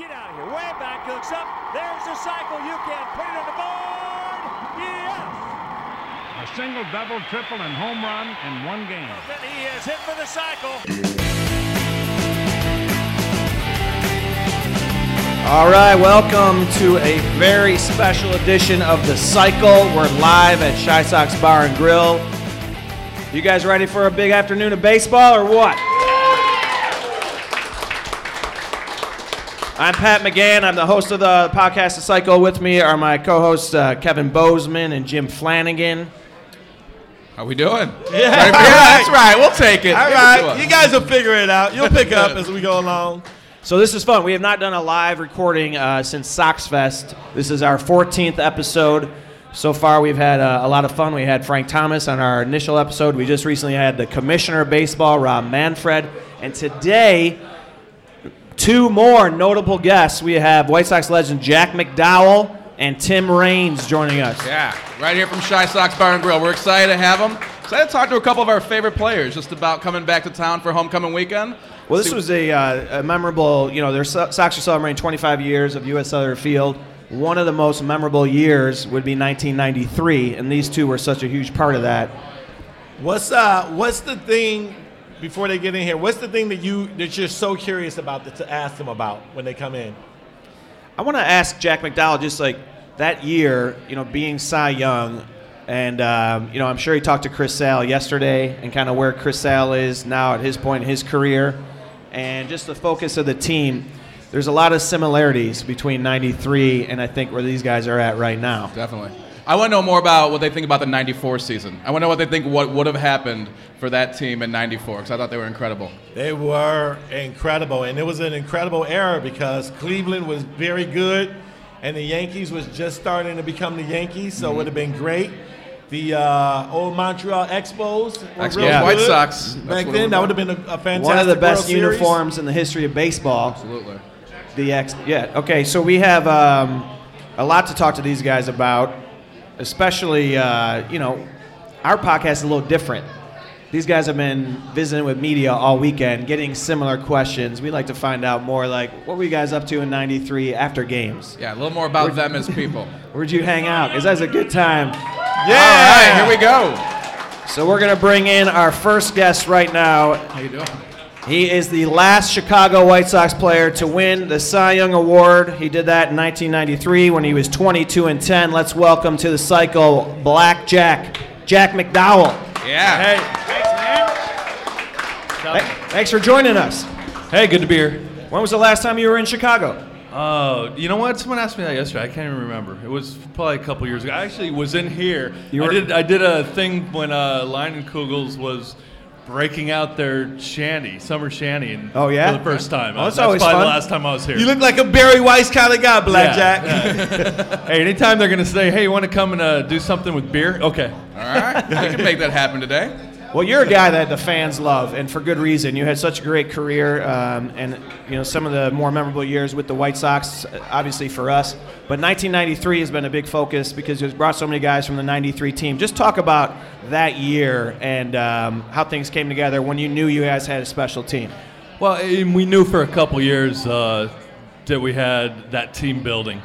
Get out of here. Way back, looks up. There's the cycle. You can put it on the board. Yes. A single, double, triple, and home run in one game. Then he is hit for the cycle. All right, welcome to a very special edition of The Cycle. We're live at ChiSox Bar and Grill. You guys ready for a big afternoon of baseball or what? I'm Pat McGann. I'm the host of the podcast The Cycle. With me are my co-hosts uh, Kevin Bozeman and Jim Flanagan. How we doing? Yeah, for- that's right. We'll take it. All Give right, you guys will figure it out. You'll pick up as we go along. So this is fun. We have not done a live recording uh, since Sox Fest. This is our 14th episode. So far, we've had uh, a lot of fun. We had Frank Thomas on our initial episode. We just recently had the Commissioner of Baseball, Rob Manfred, and today, two more notable guests. We have White Sox legend Jack McDowell and Tim Raines joining us. Yeah, right here from ChiSox Bar and Grill. We're excited to have them. Excited to talk to a couple of our favorite players just about coming back to town for homecoming weekend. Well, this See- was a, uh, a memorable, you know, their So- Sox are celebrating 25 years of U.S. Cellular Field. One of the most memorable years would be 1993, and these two were such a huge part of that. What's uh what's the thing before they get in here? What's the thing that you that you're so curious about that to ask them about when they come in? I want to ask Jack McDowell, just like that year, you know, being Cy Young, and um, you know, I'm sure he talked to Chris Sale yesterday, and kind of where Chris Sale is now at his point in his career, and just the focus of the team. There's a lot of similarities between '93 and I think where these guys are at right now. Definitely. I want to know more about what they think about the 94 season. I want to know what they think what would have happened for that team in 94 because I thought they were incredible. They were incredible, and it was an incredible era because Cleveland was very good, and the Yankees was just starting to become the Yankees, so it would have been great. The uh, old Montreal Expos, were Expos, real Yeah. White Sox. That's back then. That would have been a, a fantastic One of the best World Series. uniforms in the history of baseball. Absolutely. The X, yeah. Okay, so we have um, a lot to talk to these guys about, especially uh, you know, our podcast is a little different. These guys have been visiting with media all weekend, getting similar questions. We like to find out more, like what were you guys up to in '93 after games? Yeah, a little more about them as people. Where'd you hang out? Because that's a good time. Yeah, all right, here we go. So we're gonna bring in our first guest right now. How you doing? He is the last Chicago White Sox player to win the Cy Young Award. He did that in 1993 when he was 22 and 10. Let's welcome to the cycle Black Jack, Jack McDowell. Yeah. Hey, thanks man. Thanks for joining us. Hey, good to be here. When was the last time you were in Chicago? Uh, you know what? Someone asked me that yesterday. I can't even remember. It was probably a couple years ago. I actually was in here. You were- I did. I did a thing when uh, Leinenkugel's was breaking out their shandy, summer shandy, and Oh, yeah? for the first time. Oh, that's Uh, always probably fun. the last time I was here. You look like a Berry Weiss kind of guy, Blackjack. Yeah, Jack. hey, anytime they're gonna say, "Hey, you want to come and uh, do something with beer?" Okay. All right. We can make that happen today. Well, you're a guy that the fans love, and for good reason. You had such a great career, um, and you know some of the more memorable years with the White Sox, obviously for us. But 1993 has been a big focus because you brought so many guys from the '93 team. Just talk about that year and um, how things came together when you knew you guys had a special team. Well, we knew for a couple years uh, that we had that team building.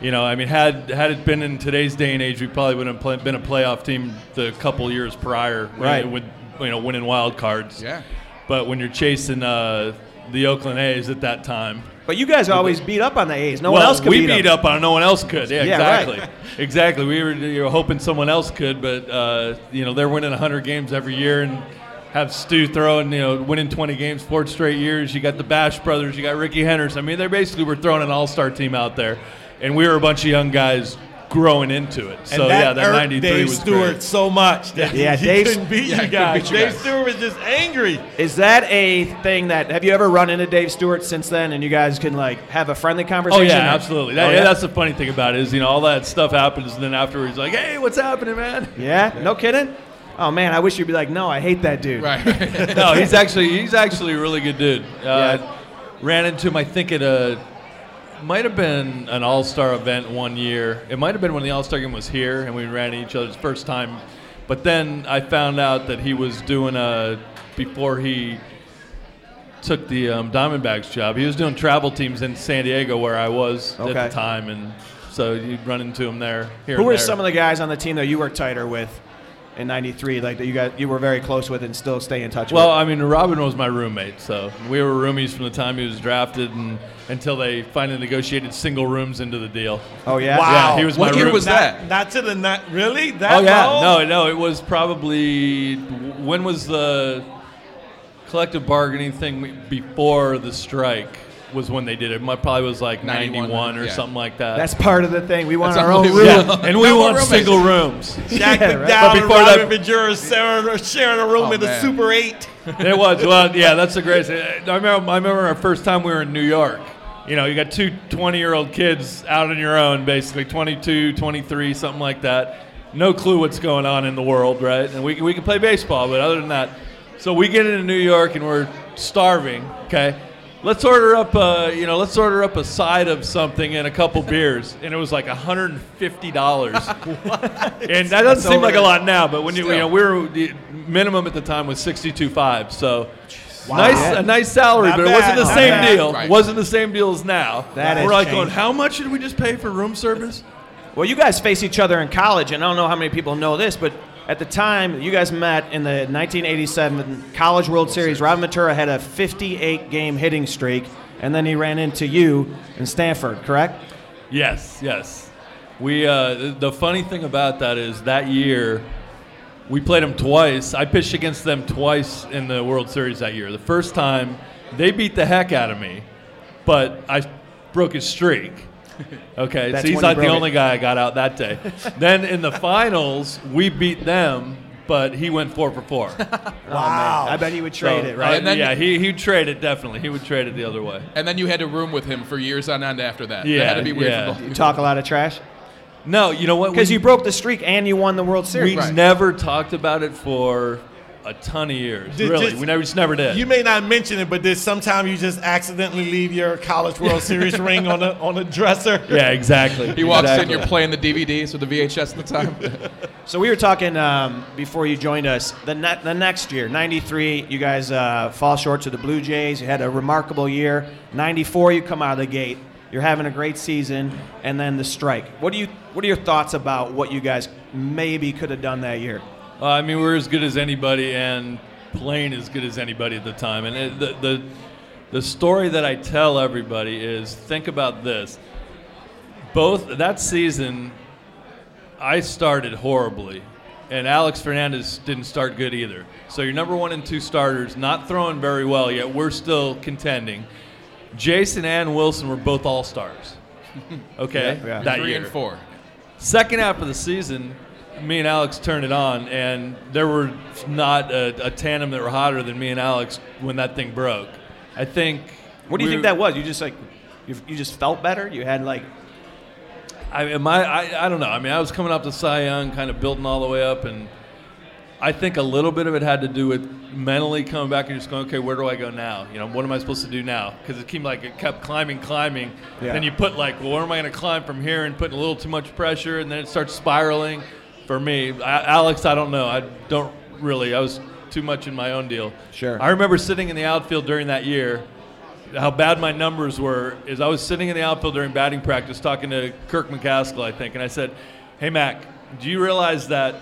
You know, I mean, had had it been in today's day and age, we probably would have play, been a playoff team the couple years prior, Right. With you know, winning wild cards. Yeah. But when you're chasing uh, the Oakland A's at that time, But you guys always beat up on the A's. No well, one else could we beat, beat up on no one else could. Yeah, Yeah, right. exactly, exactly. We were you were hoping someone else could, but uh, you know they're winning 100 games every year and have Stu throwing you know winning 20 games four straight years. You got the Bash brothers, you got Rickey Henderson. I mean, they basically were throwing an all-star team out there, and we were a bunch of young guys growing into it. So and that yeah, that irked 93 Dave was Stewart great. so much that Yeah, he Dave- couldn't beat Yeah, you guys. beat you Dave guys. Stewart was just angry. Is that a thing that have you ever run into Dave Stewart since then, and you guys can like have a friendly conversation? Oh yeah, or- absolutely. That, Oh, yeah? That's the funny thing about it is you know all that stuff happens, and then afterwards like, hey, what's happening, man? Yeah, no kidding. Oh man, I wish you'd be like, no, I hate that dude. Right. no, he's actually he's actually a really good dude. Uh, Yeah. Ran into him, I think, at a might have been an All Star event one year. It might have been when the All Star game was here, and we ran into each other's first time. But then I found out that he was doing a before he took the um, Diamondbacks job. He was doing travel teams in San Diego, where I was Okay. at the time, and so you'd run into him there. Here Who were there. some of the guys on the team that you were tighter with in '93? Like that you got you were very close with and still stay in touch with Well, with. I mean, Robin was my roommate, so we were roomies from the time he was drafted and until they finally negotiated single rooms into the deal. oh yeah. Wow. Yeah, he was What my year room- was that? Not, not to the not really that Oh yeah, low? no, no, it was probably when was the collective bargaining thing before the strike was when they did it. It probably was like 91, 91 or yeah. something like that. That's part of the thing. We want That's our own room. yeah, and we No want roommates. single rooms. Jack Yeah. McDowell But and before that- Robin Ventura sharing, sharing a room Oh, in the man. Super 8. it was. Well, yeah, that's the greatest. Uh, I remember, I remember our first time we were in New York. You know, you got two 20 year old kids out on your own, basically 22, 23, something like that. No clue what's going on in the world, right? And we, we can play baseball, but other than that, so we get into New York and we're starving, okay? Let's order up, uh, you know, let's order up a side of something and a couple beers, and it was like hundred and fifty dollars. and that doesn't seem like a lot now, but when you, you know, we were the minimum at the time was sixty-two five, so Wow. nice Yeah. a nice salary, Not but it wasn't the not same bad. deal. Right. wasn't the same deal as now. That we're like changed. going, how much did we just pay for room service? Well, you guys face each other in college, and I don't know how many people know this, but at the time, you guys met in the 1987 College World Series. Robin Ventura had a 58 game hitting streak, and then he ran into you in Stanford, correct? Yes, yes. We uh, the funny thing about that is that year we played them twice. I pitched against them twice in the World Series that year. The first time they beat the heck out of me, but I broke his streak. Okay, That's so he's not the broke it. only guy I got out that day. then in the finals, we beat them, but he went four for four. Wow. I bet he would trade So, it, right? uh, And then- yeah, he he'd trade it definitely. He would trade it the other way. And then you had to room with him for years on end after that. Yeah, that had to be weird. yeah. You talk a lot of trash No, you know what? because you broke the streak and you won the World Series. We Right. never talked about it for a ton of years. Did- really, just- we never just never did. You may not mention it, but did sometime you just accidentally leave your College World Series ring on a on a dresser? yeah, exactly. he walks exactly. in, you're playing the DVDs or the VHS at the time. So we were talking um, before you joined us. The ne- the next year, '93, you guys uh, fall short to the Blue Jays. You had a remarkable year. '94, you come out of the gate. You're having a great season, and then the strike. What do you What are your thoughts about what you guys maybe could have done that year? Uh, I mean, we're as good as anybody and playing as good as anybody at the time. And it, the, the the story that I tell everybody is think about this. Both that season, I started horribly, and Alex Fernandez didn't start good either. So your number one and two starters not throwing very well yet. We're still contending. Jason and Wilson were both all stars. Okay, Yeah, yeah. that Three year. and four. Second half of the season, me and Alex turned it on, and there were not a, a tandem that were hotter than me and Alex when that thing broke. I think. What do you we- think that was? You just like you, you just felt better. You had like I am I, I I don't know. I mean, I was coming up to Cy Young, kind of building all the way up, and I think a little bit of it had to do with mentally coming back and just going, okay, where do I go now? You know, what am I supposed to do now? Because it seemed like it kept climbing, climbing. Yeah. Then you put like, well, where am I going to climb from here? And putting a little too much pressure, and then it starts spiraling. For me, I, Alex, I don't know. I don't really. I was too much in my own deal. Sure. I remember sitting in the outfield during that year how bad my numbers were is I was sitting in the outfield during batting practice talking to Kirk McCaskill, I think, and I said, Hey, Mac, do you realize that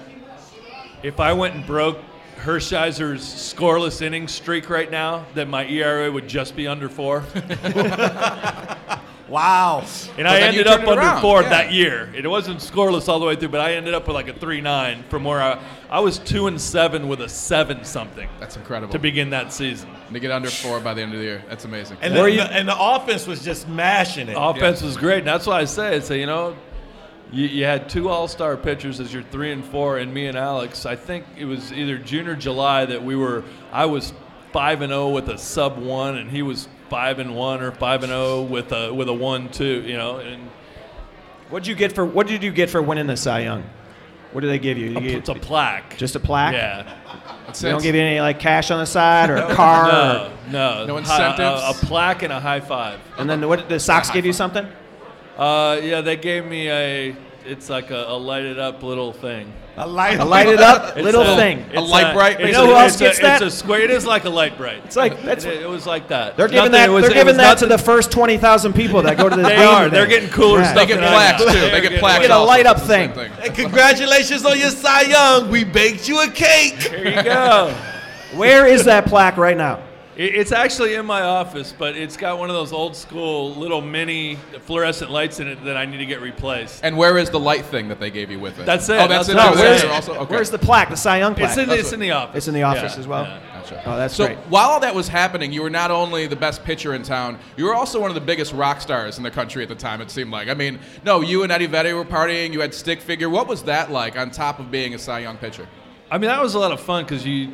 if I went and broke Hershiser's scoreless inning streak right now, that my ERA would just be under four? Wow. And I ended up under around, four yeah. that year. It wasn't scoreless all the way through, but I ended up with like a three nine from where I, I was two and seven with a seven something That's incredible. to begin that season. to get under four by the end of the year. That's amazing. And Were the, you- and the offense was just mashing it. Offense was great. And that's why I say it. So, you know, you, you had two all star pitchers as your three and four, and me and Alex. I think it was either June or July that we were, I was 5 and 0 with a sub one, and he was 5 and 1 or 5 and 0 with a, with a 1 2, you know. And What'd you get for What did you get for winning the Cy Young? What did they give you? You a, get- it's a plaque. just a plaque. Yeah. They don't give you any like cash on the side or a car. No, or- no. No Hi- incentives? A, a plaque and a high five. and then what? did The Sox give you something? Uh, yeah, they gave me a it's like a, a lighted up little thing. A light, A lighted up little a- thing. A light bright? You know who else gets a, that? It's a square. It is like a light bright. It's like that's it, it was like that. they're giving Nothing- that was- they're giving was that to the first twenty thousand people that go to the They game are. today. They're getting cooler Yeah. stuff. They get than plaques too. They're They get getting plaques. Get a also. light up It's the same thing. And congratulations on your Cy Young. We baked you a cake. There you go. Where is that plaque right now? It- It's actually in my office, but it's got one of those old school little mini fluorescent lights in it that I need to get replaced. And where is the light thing that they gave you with it? That's it. Oh, that's, That's it. what No, where's, That's also okay. where's the plaque? The Cy Young plaque. It's in, That's it's in the office. It's in the office Yeah, as well. yeah. Gotcha. Oh, that's so great. while all that was happening, you were not only the best pitcher in town, you were also one of the biggest rock stars in the country at the time. It seemed like. I mean, no, you and Eddie Vedder were partying. You had stick figure. What was that like on top of being a Cy Young pitcher? I mean, that was a lot of fun because you,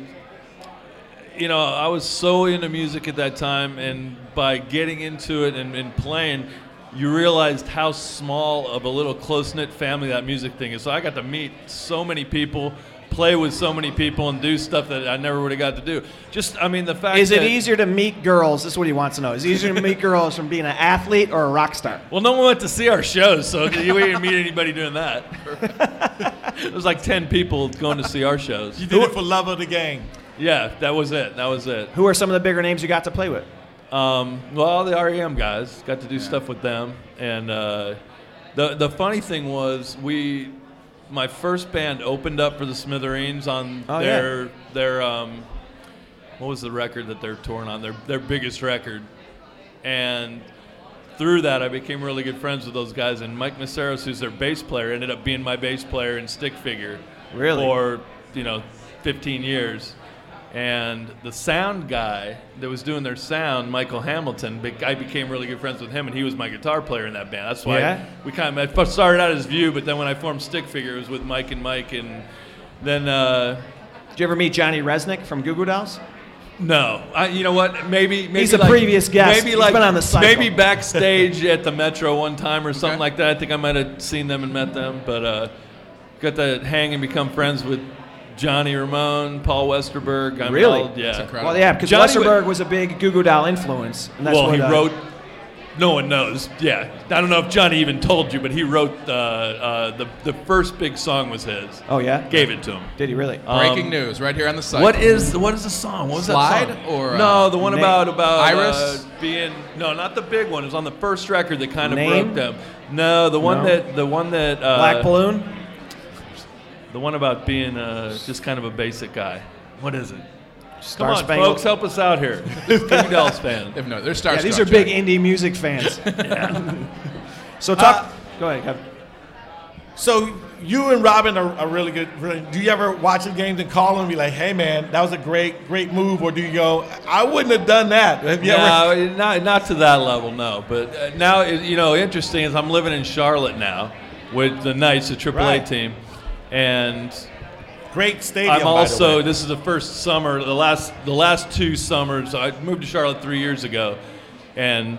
you know, I was so into music at that time, and by getting into it and, and playing, you realized how small of a little close knit family that music thing is. So I got to meet so many people, play with so many people, and do stuff that I never would have got to do. Just, I mean, the fact Is it that- easier to meet girls? This is what he wants to know. Is it easier to meet girls from being an athlete or a rock star? Well, no one went to see our shows, so you didn't meet anybody doing that. There was like ten people going to see our shows. You did it for love of the game. Yeah, that was it. That was it. Who are some of the bigger names you got to play with? Um, well, the REM guys got to do stuff with them, and uh, the the funny thing was we, my first band opened up for the Smithereens on Oh, their their um, what was the record that they're touring on their their biggest record, and through that I became really good friends with those guys. And Mike Mesaros, who's their bass player, ended up being my bass player in Stick Figure Really? for you know 15 years. And the sound guy that was doing their sound, Michael Hamilton, I became really good friends with him, and he was my guitar player in that band. That's why Yeah? we kind of I started out as View, but then when I formed Stick Figure, it was with Mike and Mike, and then uh, Did you ever meet Johnny Rzeznik from Goo Goo Dolls? no, I, you know what? Maybe maybe He's a like- previous guest. Maybe He's like been on the cycle. maybe backstage at the Metro one time or something Okay. like that. I think I might have seen them and met them, but uh, got to hang and become friends with Johnny Ramone, Paul Westerberg. I mean, Really? all- That's yeah. incredible. Well, yeah, because Johnny Westerberg was a big Goo Goo Doll influence. And that's well, what, he uh, wrote. No one knows. Yeah, I don't know if Johnny even told you, but he wrote uh, uh, the the first big song was his. Oh yeah. Gave it to him. Did he really? Breaking Um, news right here on the site. What is what is the song? What was Slide that song? or, uh, no, the one Name? about about Iris? uh, being no, not the big one. It was on the first record that kind of Name? broke them. No, the one No. that the one that uh, Black Balloon. The one about being uh, just kind of a basic guy. What is it? Star Come on, Spangled- folks, help us out here. Big Dells fan. If no, they're Star. Yeah, these are big indie music fans. so talk. Uh, go ahead, Kevin. So you and Robin are, are really good. Really, do you ever watch the games and call them and be like, "Hey, man, that was a great, great move," or do you go, "I wouldn't have done that"? Have you ever? No, not not to that level, no. But uh, now, you know, interesting is I'm living in Charlotte now with the Knights, the AAA Right. team, and Great stadium. I'm also this is the first summer, the last the last two summers. I moved to Charlotte three years ago, and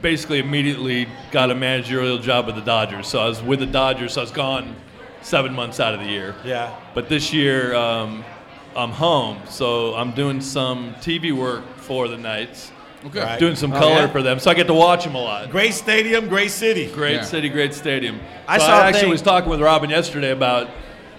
basically immediately got a managerial job with the Dodgers. So I was with the Dodgers. So I was gone seven months out of the year. Yeah. But this year, um, I'm home, so I'm doing some TV work for the Knights, Okay. Right. doing some Oh, color yeah? for them, so I get to watch them a lot. Great stadium, great city. Great Yeah. city, great stadium. I So saw a actually thing- was talking with Robin yesterday about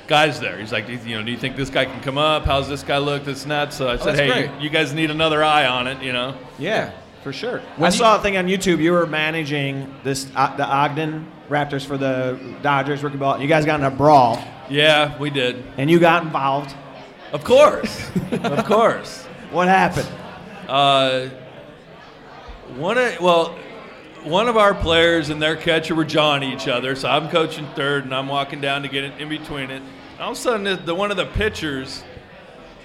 guys there. He's like, you know, do you think this guy can come up? How's this guy look? This and that. So I said, Oh, hey, great. you, you guys need another eye on it, you know. Yeah, for sure. When I you- saw a thing on YouTube. You were managing this uh, the Ogden Raptors for the Dodgers rookie ball. You guys got in a brawl, Yeah, we did. and you got involved. Of course, of course. What happened? Uh, one of well, one of our players and their catcher were jawing each other. So I'm coaching third, and I'm walking down to get it in between it. All of a sudden, the, one of the pitchers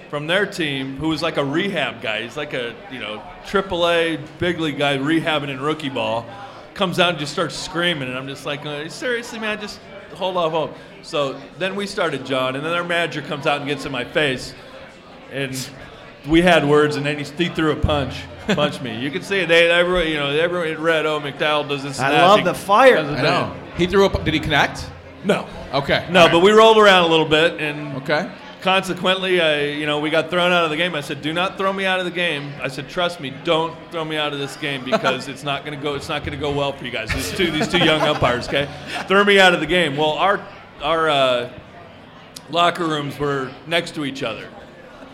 from their team, who was like a rehab guy, he's like a you know AAA big league guy rehabbing in rookie ball, comes out and just starts screaming, and I'm just like, uh, seriously, man, just hold off, hold. So then we started John, and then our manager comes out and gets in my face, and we had words, and then he, he threw a punch, Punch me. You can see it. They, everyone, you know, everyone had read, oh, McDowell does this. I and love the fire. does it I know. He threw up. Did he connect? No, Okay. no, All right. but we rolled around a little bit, and Okay. consequently, I, you know, we got thrown out of the game. I said, "Do not throw me out of the game." I said, "Trust me, don't throw me out of this game because it's not going to go. It's not going to go well for you guys. These two, these two young umpires, okay? Throw me out of the game." Well, our our uh, locker rooms were next to each other.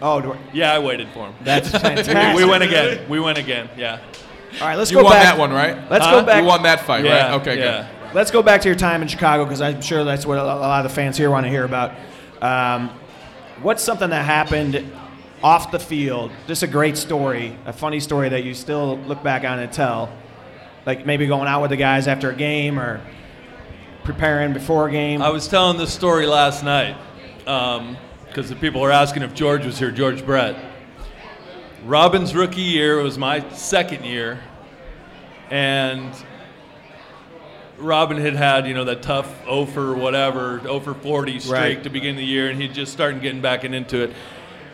Oh, do I- Yeah, I waited for him. that's fantastic. We went again. We went again. Yeah. All right, let's go back. You go won back. that one, right? Let's Huh? go back. You won that fight, Yeah. right? Okay, yeah. good. Let's go back to your time in Chicago because I'm sure that's what a lot of the fans here want to hear about. Um, what's something that happened off the field? Just a great story, a funny story that you still look back on and tell. Like maybe going out with the guys after a game or preparing before a game. I was telling this story last night because the people are asking if George was here, George Brett. Robin's rookie year was my second year, and Robin had had, you know, that tough 0 for whatever, 0 for 40 streak Right. to begin the year, and he just started getting back into it.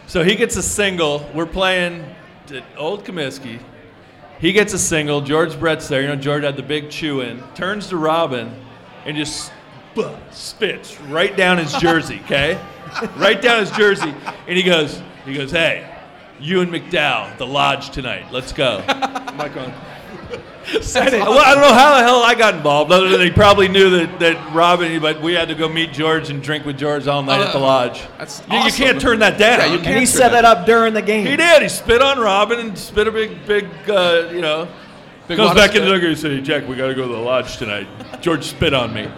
So he gets a single. We're playing at Old Comiskey. He gets a single. George Brett's there. You know, George had the big chew in. Turns to Robin and just spits right down his jersey, okay? right down his jersey. And he goes, he goes, hey, you and McDowell, the lodge tonight. Let's go. I'm like going, well, I don't know how the hell I got involved, other than he probably knew that, that Robin, but we had to go meet George and drink with George all night at the lodge. That's You- you, can't turn that down. Yeah, you can't he set that up during the game. He did. He spit on Robin and spit a big, big, uh, you know. Big Goes back into the and said, Jack, we got to go to the lodge tonight. George spit on me.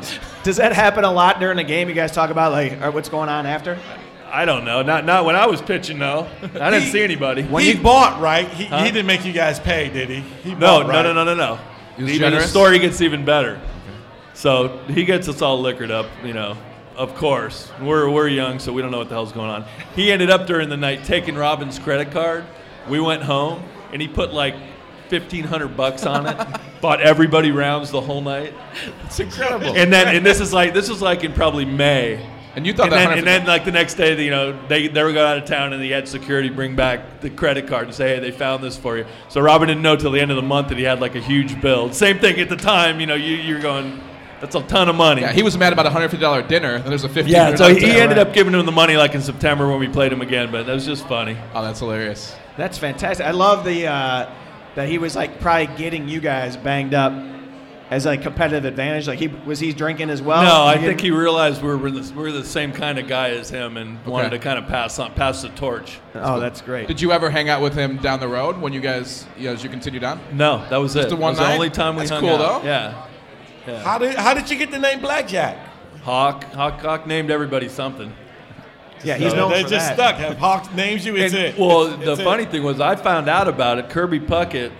Does that happen a lot during the game? You guys talk about like uh, what's going on after? I don't know. Not not when I was pitching, no. I didn't He- see anybody. When he bought, right? He, Huh? he didn't make you guys pay, did he? He No, bought, no, right? no, no, no, no. He was Even the story gets even better. So he gets us all liquored up, you know. Of course, we're we're young, so we don't know what the hell's going on. He ended up during the night taking Robin's credit card. We went home, and he put like fifteen hundred bucks on it. bought everybody rounds the whole night. It's incredible. And then, and this is like this was like in probably May. And you thought and that then, and then like the next day, you know, they they were going out of town, and he had security bring back the credit card and say, "Hey, they found this for you." So Robin didn't know till the end of the month that he had like a huge bill. Same thing at the time, you know, you you're going, that's a ton of money. yeah, he was mad about a hundred fifty dollar dinner. And there's a fifteen. Yeah, so he, he ended right. up giving him the money like in September when we played him again, but that was just funny. Oh, that's hilarious. That's fantastic. I love the uh, that he was like probably getting you guys banged up as a competitive advantage. Like he was he drinking as well. no, I think he realized we were the, we are the same kind of guy as him and wanted to kind of pass on pass the torch. Oh, that's great. Did you ever hang out with him down the road when you guys, you know, as you continued on? No, that was it. the one that was night? the only time we That's hung cool, out. though. Yeah. How did how did you get the name Blackjack? Hawk, Hawk, Hawk named everybody something. Yeah, he's So known they for just that. stuck. If Hawks names you, it's And- it. Well, It's the it. funny thing was, I found out about it. Kirby Puckett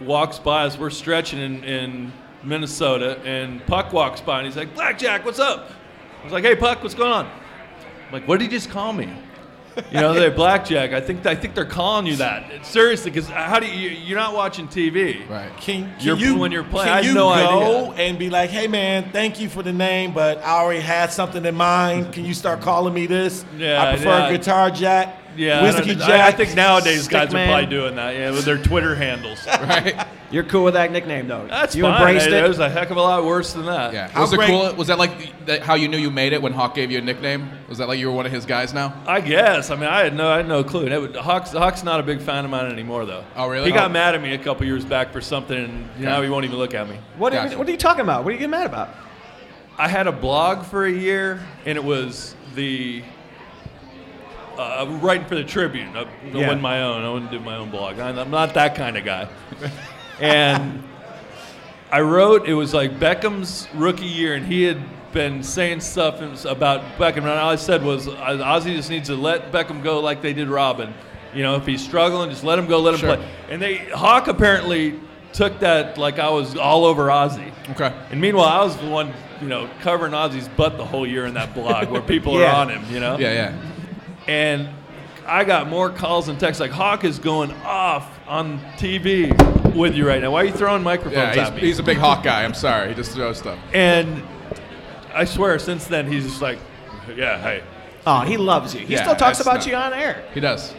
walks by us. We're stretching in, in Minnesota, and Puck walks by, and he's like, "Blackjack, what's up?" I was like, "Hey, Puck, what's going on?" I'm like, "What did he just call me?" You know, they're Blackjack. I think I think they're calling you that. Seriously, because how do you? You're not watching TV. Right. Can, can You're- you when you're playing, Can I had you no go idea. and be like, "Hey man, thank you for the name, but I already had something in mind. Can you start calling me this? Yeah, I prefer yeah. Guitar Jack, Yeah, I Whiskey don't- Jack." I, I think nowadays guys are probably doing that. Yeah, with their Twitter handles. Right. You're cool with that nickname though. That's you fine. embraced It, it. was a heck of a lot worse than that. Yeah. How was it cool? Was that like the, that how you knew you made it when Hawk gave you a nickname? Was that like you were one of his guys now? I guess. I mean, I had no, I had no clue. It would, Hawk's, Hawk's not a big fan of mine anymore, though. Oh, really? He got Oh. mad at me a couple years back for something, and now he won't even look at me. what, are, Gotcha. what are you talking about? What are you getting mad about? I had a blog for a year, and it was the uh, writing for the Tribune. I, it Yeah. wasn't my own. I wouldn't do my own blog. I, I'm not that kind of guy. and I wrote. It was like Beckham's rookie year, and he had been saying stuff about Beckham. And all I said was, Ozzie just needs to let Beckham go like they did Robin. You know, if he's struggling, just let him go, let him Sure. play. And they Hawk apparently took that like I was all over Ozzie. Okay. And meanwhile, I was the one, you know, covering Ozzie's butt the whole year in that blog where people Yeah. are on him, you know? Yeah, yeah. And I got more calls and texts like, Hawk is going off on TV with you right now. Why are you throwing microphones Yeah, at me? he's, he's a big Hawk guy. I'm sorry. He just throws stuff. and I swear, since then, he's just like, yeah, hey. Oh, he loves you. He Yeah, still talks about not- you on air. He does.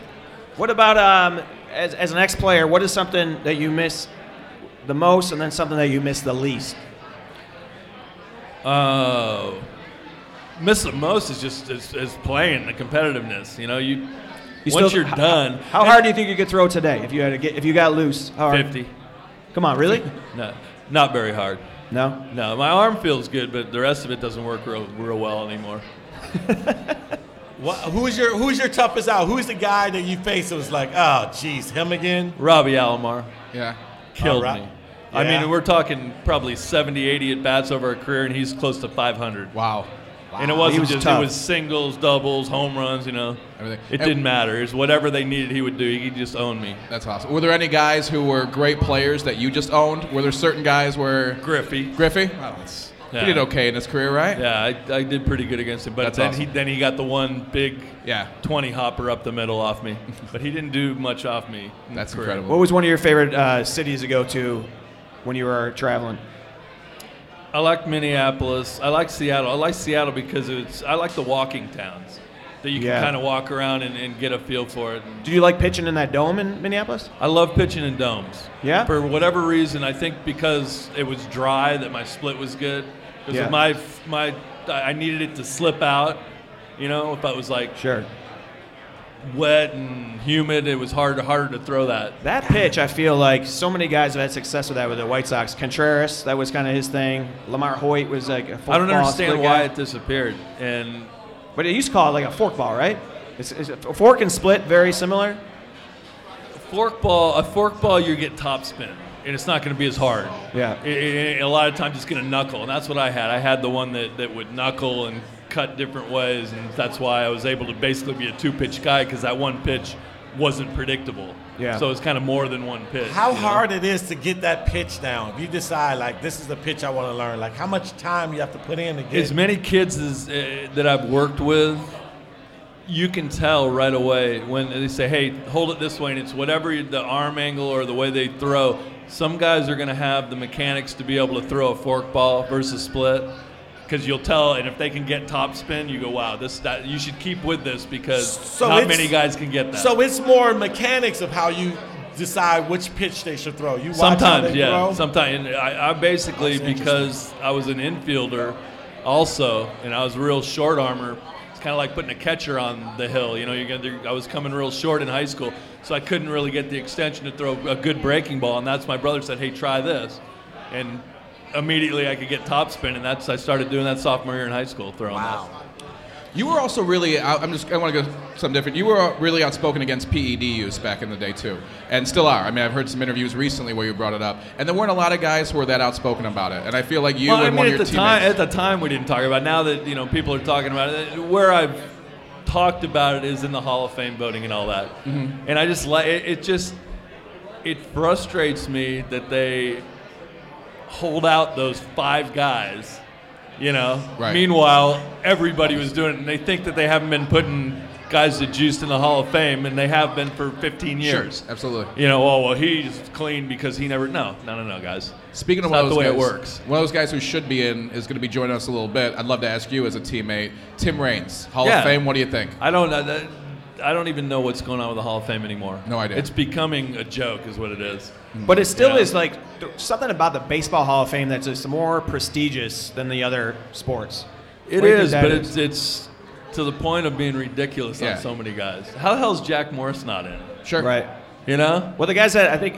What about um, as, as an ex-player? What is something that you miss the most, and then something that you miss the least? Oh. Miss the most is just is, is playing the competitiveness. You know, you, You once still- you're done. How hard do you think you could throw today if you had to get if you got loose? How hard? Fifty. Come on, really? No, not very hard. No. No, my arm feels good, but the rest of it doesn't work real, real well anymore. What, who's your Who's your toughest out? Who's the guy that you faced that was like, oh, geez, him again? Robbie Alomar Yeah. killed All right. me. I mean, we're talking probably 70, 80 at bats over a career, and he's close to 500. Wow. And it wasn't was just tough. it was singles, doubles, home runs. You know, Everything. It And- didn't matter. It was whatever they needed, he would do. He just owned me. That's awesome. Were there any guys who were great players that you just owned? Were there certain guys where Griffey. Griffey? Well, that's, Yeah. He did okay in his career, right? Yeah, I, I did pretty good against him, but That's then awesome. he then he got the one big Yeah. 20 hopper up the middle off me, but he didn't do much off me. in That's his incredible. What was one of your favorite uh, cities to go to when you were traveling? I like Minneapolis. I like Seattle. I like Seattle because it's I like the walking towns that you can Yeah. kind of walk around and, and get a feel for it. Did you like pitching in that dome in Minneapolis? I love pitching in domes. Yeah? For whatever reason, I think because it was dry that my split was good. Because Yeah. my my I needed it to slip out. You know, if I was like Sure. Wet and humid, it was hard harder to throw that. That pitch, I feel like so many guys have had success with that with the White Sox. Contreras, that was kind of his thing. LaMarr Hoyt was like a forkball. I don't understand why guy. it disappeared. And But it used to call it like a forkball, right? It's, is a fork and split very similar? forkball, a forkball, you get top spin, and it's not going to be as hard. Yeah. It- it- a lot of times it's going to knuckle, and that's what I had. I had the one that, that would knuckle and cut different ways, and that's why I was able to basically be a two pitch guy because that one pitch wasn't predictable. Yeah. So it's kind of more than one pitch. How you know? hard it is to get that pitch down. If you decide like this is the pitch I want to learn, like how much time you have to put in to get. As many kids as uh, that I've worked with, you can tell right away when they say, "Hey, hold it this way," and it's whatever the arm angle or the way they throw. Some guys are going to have the mechanics to be able to throw a forkball versus split, because you'll tell. And if they can get top spin, you go, "Wow, this that you should keep with this because So not many guys can get that." So it's more mechanics of how you decide which pitch they should throw. You Sometimes, yeah. throw. Sometimes, and I, I basically That's because I was an infielder, also, and I was real short armor. It's kind of like putting a catcher on the hill. You know, you're gonna. I was coming real short in high school, so I couldn't really get the extension to throw a good breaking ball. And that's my brother said, "Hey, try this," and immediately I could get top spin, and that's I started doing that sophomore year in high school, throwing that. Wow. You were also really. I'm just. I want to go something different. You were really outspoken against PED use back in the day too, and still are. I mean, I've heard some interviews recently where you brought it up, and there weren't a lot of guys who were that outspoken about it. And I feel like you well, and I mean, one at of the your time, teammates. at the time, we didn't talk about. it. Now that you know, people are talking about it. Where I've talked about it is in the Hall of Fame voting and all that. Mm-hmm. And I just like it, it. Just it frustrates me that they hold out those five guys. You know. Right. Meanwhile, everybody was doing it, and they think that they haven't been putting guys that juiced in the Hall of Fame, and they have been for 15 years. Sure, absolutely. You know, oh well, he's clean because he never. No, no, no, no, guys. Speaking of It's one not of the way guys, it works. one of those guys who should be in is going to be joining us a little bit. I'd love to ask you as a teammate, Tim Raines, Hall Yeah. of Fame. What do you think? I don't know. That- I don't even know what's going on with the Hall of Fame anymore. No idea. It's becoming a joke, is what it is. Hmm. But it still Yeah. is like th- something about the Baseball Hall of Fame that's just more prestigious than the other sports. It What do you think is, that but is? it's it's to the point of being ridiculous Yeah. on so many guys. How the hell is Jack Morris not in? it? Sure. Right. You know? Well, the guys that I think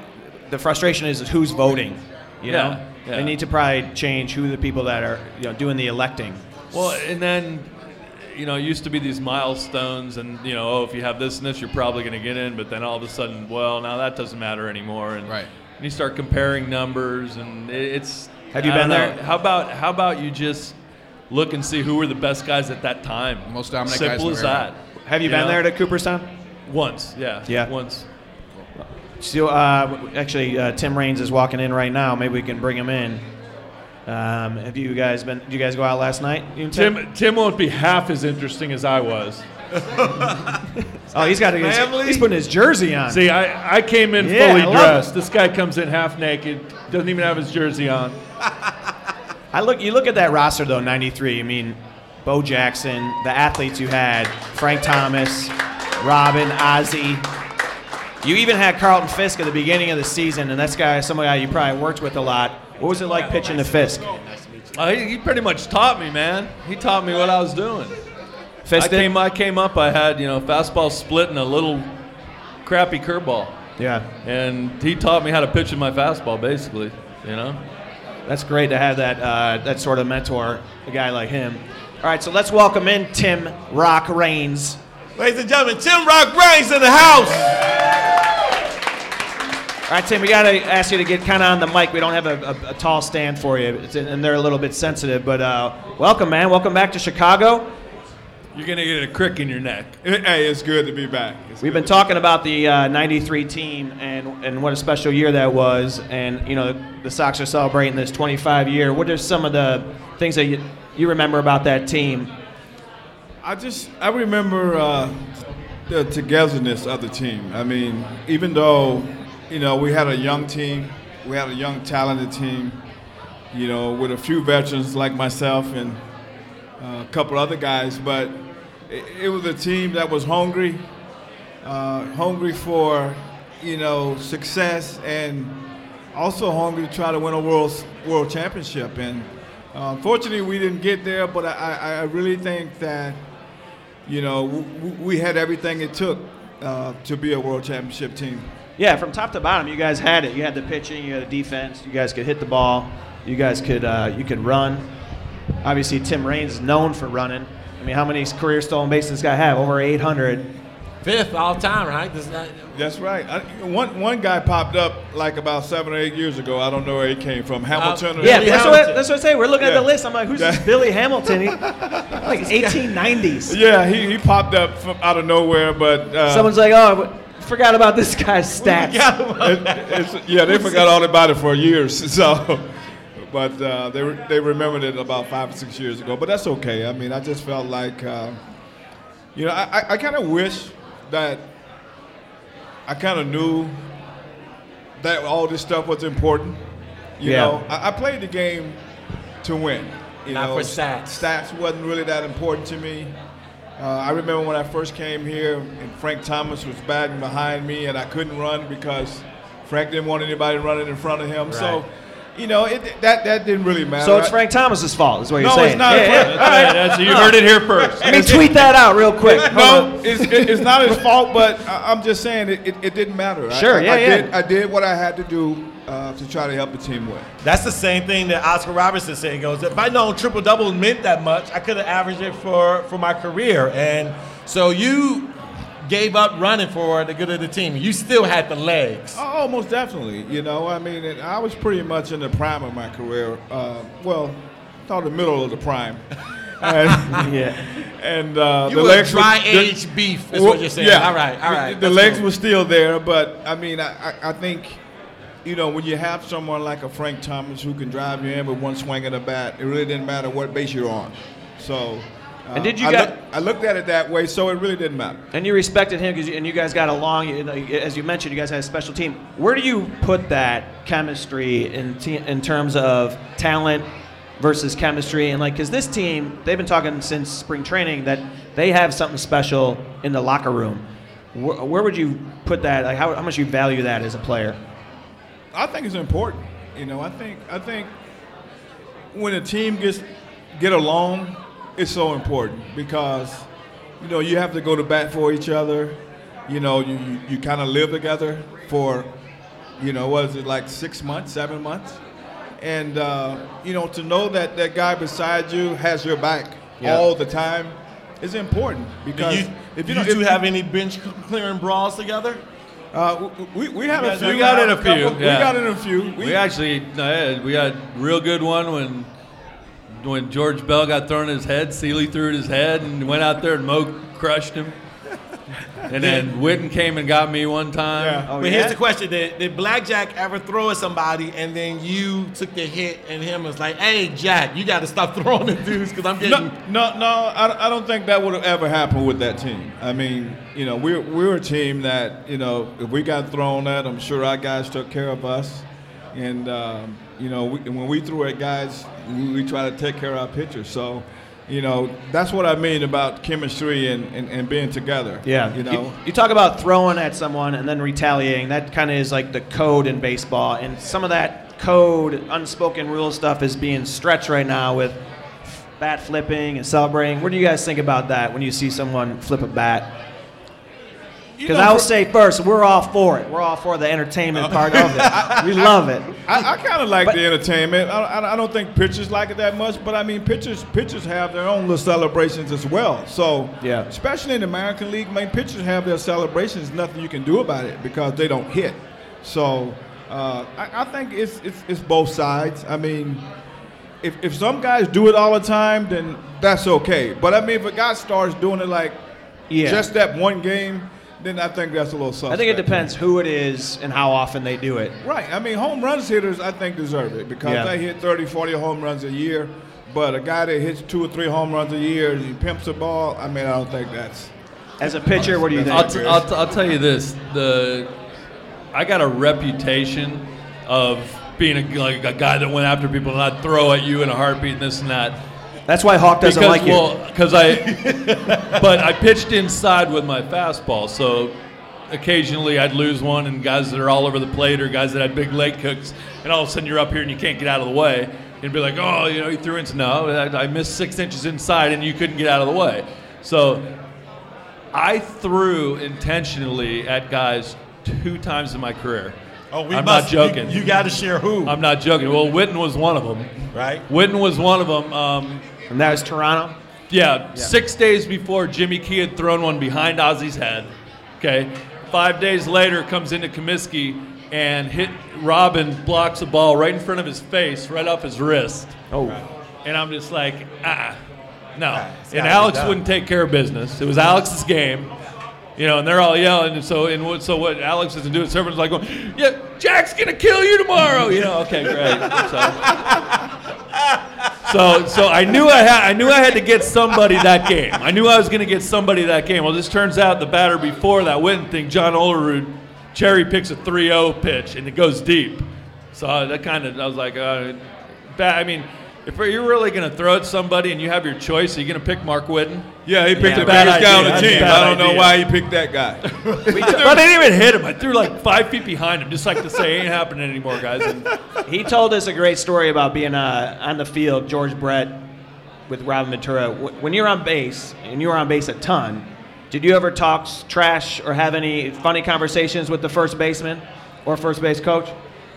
the frustration is, is who's voting. You Yeah, know, yeah. they need to probably change who the people that are you know doing the electing. Well, and then you know, it used to be these milestones, and you know, oh, if you have this and this, you're probably going to get in. But then all of a sudden, well, now that doesn't matter anymore. And, Right. and you start comparing numbers, and it's. Have you I been know. there? How about how about you just look and see who were the best guys at that time? Most dominant Simple guys in as that. Have you, You been know? there to Cooperstown? Once, yeah. Yeah. Once. So uh, actually, uh, Tim Raines is walking in right now. Maybe we can bring him in. Um, have you guys been? Did you guys go out last night? You and Tim? Tim, Tim won't be half as interesting as I was. Oh, he's got. He's, Family? he's putting his jersey on. See, I, I came in Yeah, fully love dressed. This guy comes in half naked, doesn't even have his jersey on. I look. You look at that roster though. '93. I mean, Bo Jackson, the athletes you had: Frank Thomas, Robin, Ozzie. You even had Carlton Fisk at the beginning of the season, and that's guy, some guy you probably worked with a lot. What was it like pitching to Fisk? To. Uh, he, he pretty much taught me, man. He taught me what I was doing. I Fisted? came, I came up. I had you know fastball split and a little crappy curveball, Yeah. and he taught me how to pitch in my fastball, basically. You know. That's great to have that uh, that sort of mentor, a guy like him. All right, so let's welcome in Tim Rock Raines. Ladies and gentlemen, Tim Rock Raines in the house. All right, Tim, we got to ask you to get kind of on the mic. We don't have a, a, a tall stand for you, it's, and they're a little bit sensitive. But uh, welcome, man. Welcome back to Chicago. You're gonna get a crick in your neck. Hey, it's good to be back. It's We've been to- talking about the uh, '93 team and and what a special year that was, and you know the Sox are celebrating this 25 year. What are some of the things that you, you remember about that team? I just I remember uh, the togetherness of the team. I mean, even though you know we had a young team, we had a young talented team. You know, with a few veterans like myself and uh, a couple other guys, but it, it was a team that was hungry, uh, hungry for you know success and also hungry to try to win a world world championship. And uh, unfortunately, we didn't get there. But I, I, really think that you know w- we had everything it took uh, to be a world championship team. Yeah, from top to bottom, you guys had it. You had the pitching, you had the defense. You guys could hit the ball. You guys could uh, you could run. Obviously, Tim Raines is known for running. I mean, how many career stolen bases this guy have? Over 800. Fifth all time, right? This is not- That's right. I, one one guy popped up like about seven or eight years ago. I don't know where he came from. Hamilton. or- Yeah, Billy that's what, Hamilton. that's what I say. We're looking at the list. I'm like, who's this Billy Hamilton? He, like 1890s. Yeah, he, he popped up from out of nowhere, but uh, Someone's like, oh, I forgot about this guy's stats. it- it's, yeah, they forgot all about it for years. So, but uh, they re- they remembered it about five or six years ago. But that's okay. I mean, I just felt like, uh, you know, I, I, I kind of wish that I kind of knew that all this stuff was important. You Yeah. know, I, I played the game to win. You Not know, for stats. Stats wasn't really that important to me. Uh, I remember when I first came here and Frank Thomas was batting behind me and I couldn't run because Frank didn't want anybody running in front of him. So, Right. You know, it, that that didn't really matter. So it's Frank Thomas's fault, is what you're No, saying. it's not Yeah, Frank- yeah. That's right. That's, you heard it here first. Let me tweet that out real quick. Hold no, it's, it's not his fault, but I, I'm just saying it, it, it didn't matter. Sure, I, yeah, I yeah. Did, I did what I had to do uh, to try to help the team win. That's the same thing that Oscar Robertson said. He goes, if I known triple double meant that much, I could have averaged it for, for my career. And so you gave up running for the good of the team. You still had the legs. Oh, most definitely. You know, I mean, and I was pretty much in the prime of my career. Uh, well, thought the middle of the prime. And, Yeah. and uh, You the were legs dry were, the- beef, is what you're saying. Yeah. All right, all The- The, legs cool. were still there, but I mean, I, I, I think, you know, when you have someone like a Frank Thomas who can drive you in with one swing of the bat, it really didn't matter what base you're on. So. And did you I, got- look- I looked at it that way, so it really didn't matter. And you respected him because, and you guys got along. You know, as you mentioned, you guys had a special team. Where do you put that chemistry in te- in terms of talent versus chemistry? And like, because this team, they've been talking since spring training that they have something special in the locker room. Where, where would you put that? Like, how, how much you value that as a player? I think it's important. You know, I think I think when a team gets get along, it's so important because you know you have to go to bat for each other. You know, you you, you kind of live together for you know what is it like six months, seven months, and uh, you know to know that that guy beside you has your back Yeah. all the time is important Do because you, if you you don't- two have any bench clearing brawls together? uh, we, we had a few. We got in a few. We got in a few. We actually no, yeah, we had a real good one when when George Bell got thrown in his head, Seeley threw it his head and went out there and Mo crushed him. And then Witten came and got me one time. Yeah. Oh, but yeah? here's the question: did, did Blackjack ever throw at somebody, and then you took the hit, and him was like, "Hey, Jack, you got to stop throwing at dudes because I'm getting." No, no, no. I, I don't think that would have ever happened with that team. I mean, you know, we're we're a team that you know, if we got thrown at, I'm sure our guys took care of us, and um, you know, we, when we threw at guys, we, we try to take care of our pitchers. So. You know, that's what I mean about chemistry and, and, and being together. Yeah. You know, you, talk about throwing at someone and then retaliating. That kind of is like the code in baseball. And some of that code, unspoken rule stuff is being stretched right now with bat flipping and celebrating. What do you guys think about that when you see someone flip a bat? Because I will say first, we're all for it. We're all for the entertainment part of it. We love it. I, I kind of like But- the entertainment. I, I, I don't think pitchers like it that much, but I mean, pitchers pitchers have their own little celebrations as well. So, Yeah. especially in the American League, I mean, pitchers have their celebrations. Nothing you can do about it because they don't hit. So, uh, I, I think it's, it's it's both sides. I mean, if if some guys do it all the time, then that's okay. But I mean, if a guy starts doing it like Yeah. just that one game, then I think that's a little suspect. I think it depends who it is and how often they do it. Right. I mean, home runs hitters, I think, deserve it because Yeah. they hit 30, 40 home runs a year. But a guy that hits two or three home runs a year and he pimps the ball, I mean, I don't think that's. As a pitcher, what do you think? I'll, t- I'll, t- I'll tell you this: the I got a reputation of being a, like a guy that went after people and I'd throw at you in a heartbeat and this and that. That's why Hawk doesn't because, like you. well, because I, but I pitched inside with my fastball, so occasionally I'd lose one, and guys that are all over the plate or guys that had big leg hooks, and all of a sudden you're up here and you can't get out of the way, and be like, oh, you know, you threw into no, I, I missed six inches inside, and you couldn't get out of the way. So I threw intentionally at guys two times in my career. Oh, we I'm must, not joking. You, you got to share who, I'm not joking. Well, Whiten was one of them. right? Whiten was one of them. Um, and that was Toronto. yeah, six days before Jimmy Key had thrown one behind Ozzie's head. Okay, five days later comes into Comiskey and hit Robin blocks a ball right in front of his face, right off his wrist. Oh. And I'm just like, ah, no. it's And Alex wouldn't take care of business. It was Alex's game. You know, and they're all yelling, and so and what, so what Alex isn't doing, everyone's like, going, "Yeah, Jack's gonna kill you tomorrow." You know, okay, great. So, so, so I knew I had, I knew I had to get somebody that game. I knew I was gonna get somebody that game. Well, this turns out the batter before that Whiten thing, John Olerud, cherry picks a 3-0 pitch, and it goes deep. So that kind of, I was like, uh, ba- I mean, if you're really going to throw at somebody and you have your choice, are you going to pick Mark Whiten? Yeah, he picked Yeah, the bad biggest guy on the That's team. I don't know why he picked that guy. but I didn't even hit him. I threw like five feet behind him, just like to say, ain't happening anymore, guys. And He told us a great story about being uh, on the field, George Brett with Robin Ventura. When you're on base, and you were on base a ton, did you ever talk trash or have any funny conversations with the first baseman or first base coach?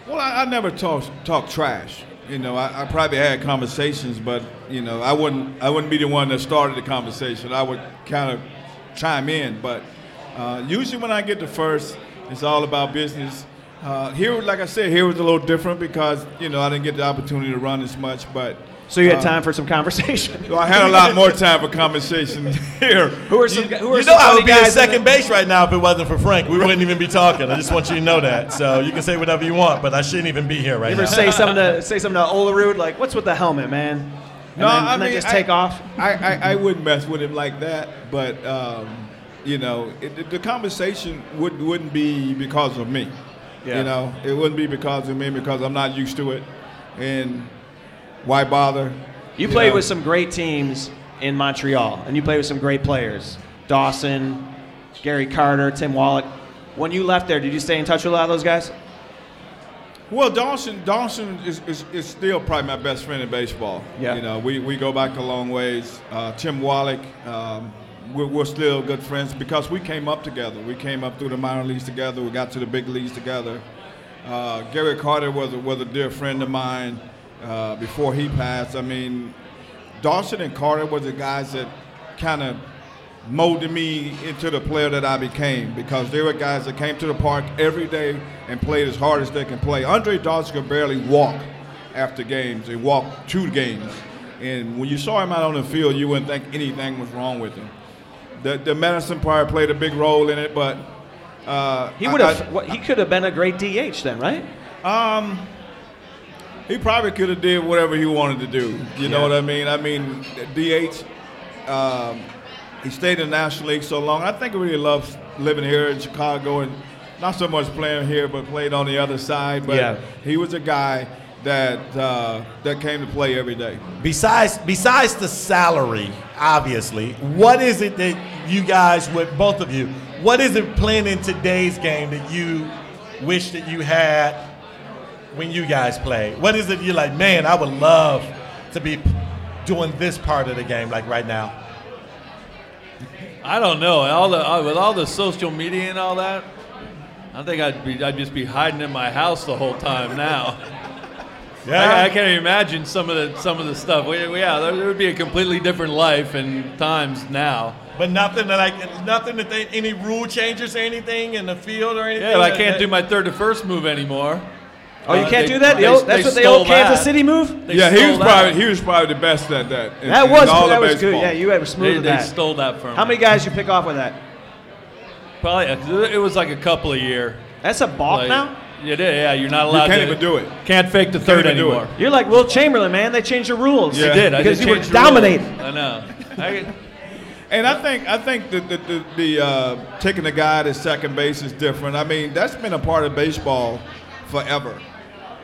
Well, I, I never talk talk trash. You know, I, I probably had conversations, but you know, I wouldn't I wouldn't be the one that started the conversation. I would kind of chime in, but uh, usually when I get to first, it's all about business. Uh, here, like I said, here was a little different because you know I didn't get the opportunity to run as much, but. So you had uh, time for some conversation. So I had a lot more time for conversation here. Who are some? gu- Who are You some know I would be at in second base right now if it wasn't for Frank. We wouldn't even be talking. I just want you to know that. So you can say whatever you want, but I shouldn't even be here right You now. ever say something to say something to Olerud like, "What's with the helmet, man?" And No, then, I and then mean, just I- take off. I, I, I wouldn't mess with him like that, but um, you know, it, the conversation would wouldn't be because of me. Yeah. You know, it wouldn't be because of me because I'm not used to it, and why bother? You played know? with some great teams in Montreal, and you played with some great players. Dawson, Gary Carter, Tim Wallach. When you left there, did you stay in touch with a lot of those guys? Well, Dawson, Dawson is, is, is still probably my best friend in baseball. Yeah. You know, we, we go back a long ways. Uh, Tim Wallach, um, we're, we're still good friends because we came up together. We came up through the minor leagues together. We got to the big leagues together. Uh, Gary Carter was a, was a dear friend of mine uh, before he passed. I mean, Dawson and Carter were the guys that kind of molded me into the player that I became because they were guys that came to the park every day and played as hard as they can play. Andre Dawson could barely walk after games. He walked two games. And when you saw him out on the field, you wouldn't think anything was wrong with him. The, the medicine probably played a big role in it, but uh, He would have he could have been a great DH then, right? um, he probably could have did whatever he wanted to do. You know what I mean? I mean, DH. Um, he stayed in the National League so long. I think he really loves living here in Chicago and not so much playing here, but played on the other side. But Yeah. he was a guy that uh, that came to play every day. Besides, besides the salary, obviously, what is it that you guys, with both of you, what is it playing in today's game that you wish that you had when you guys play? What is it you're like, man, I would love to be doing this part of the game like right now? I don't know. All the uh, with all the social media and all that, I think I'd be I'd just be hiding in my house the whole time now. I, I can't even imagine some of the some of the stuff. We, yeah, there would be a completely different life and times now. But nothing that like nothing that they, any rule changes or anything in the field or anything. Yeah, I can't do my third to first move anymore. Oh, you Uh, can't they- do that? The they- old, that's they what the old Kansas that. City move? They yeah, he stole was that. probably he was probably the best at that. in- That was all that of was good. Yeah, you were smooth They, they that. stole that from How many guys you pick off with that? Probably uh, it was like a couple a year. That's a balk Like, now. Yeah, yeah. You're not allowed You can't to. even do it. Can't fake the third even do anymore. it. You're like Wilt Chamberlain, man. They changed the rules. Yeah. I did. I Because did you were change the dominating. I know. I, And I think I think the the, the, the uh, taking the guy to second base is different. I mean, that's been a part of baseball forever.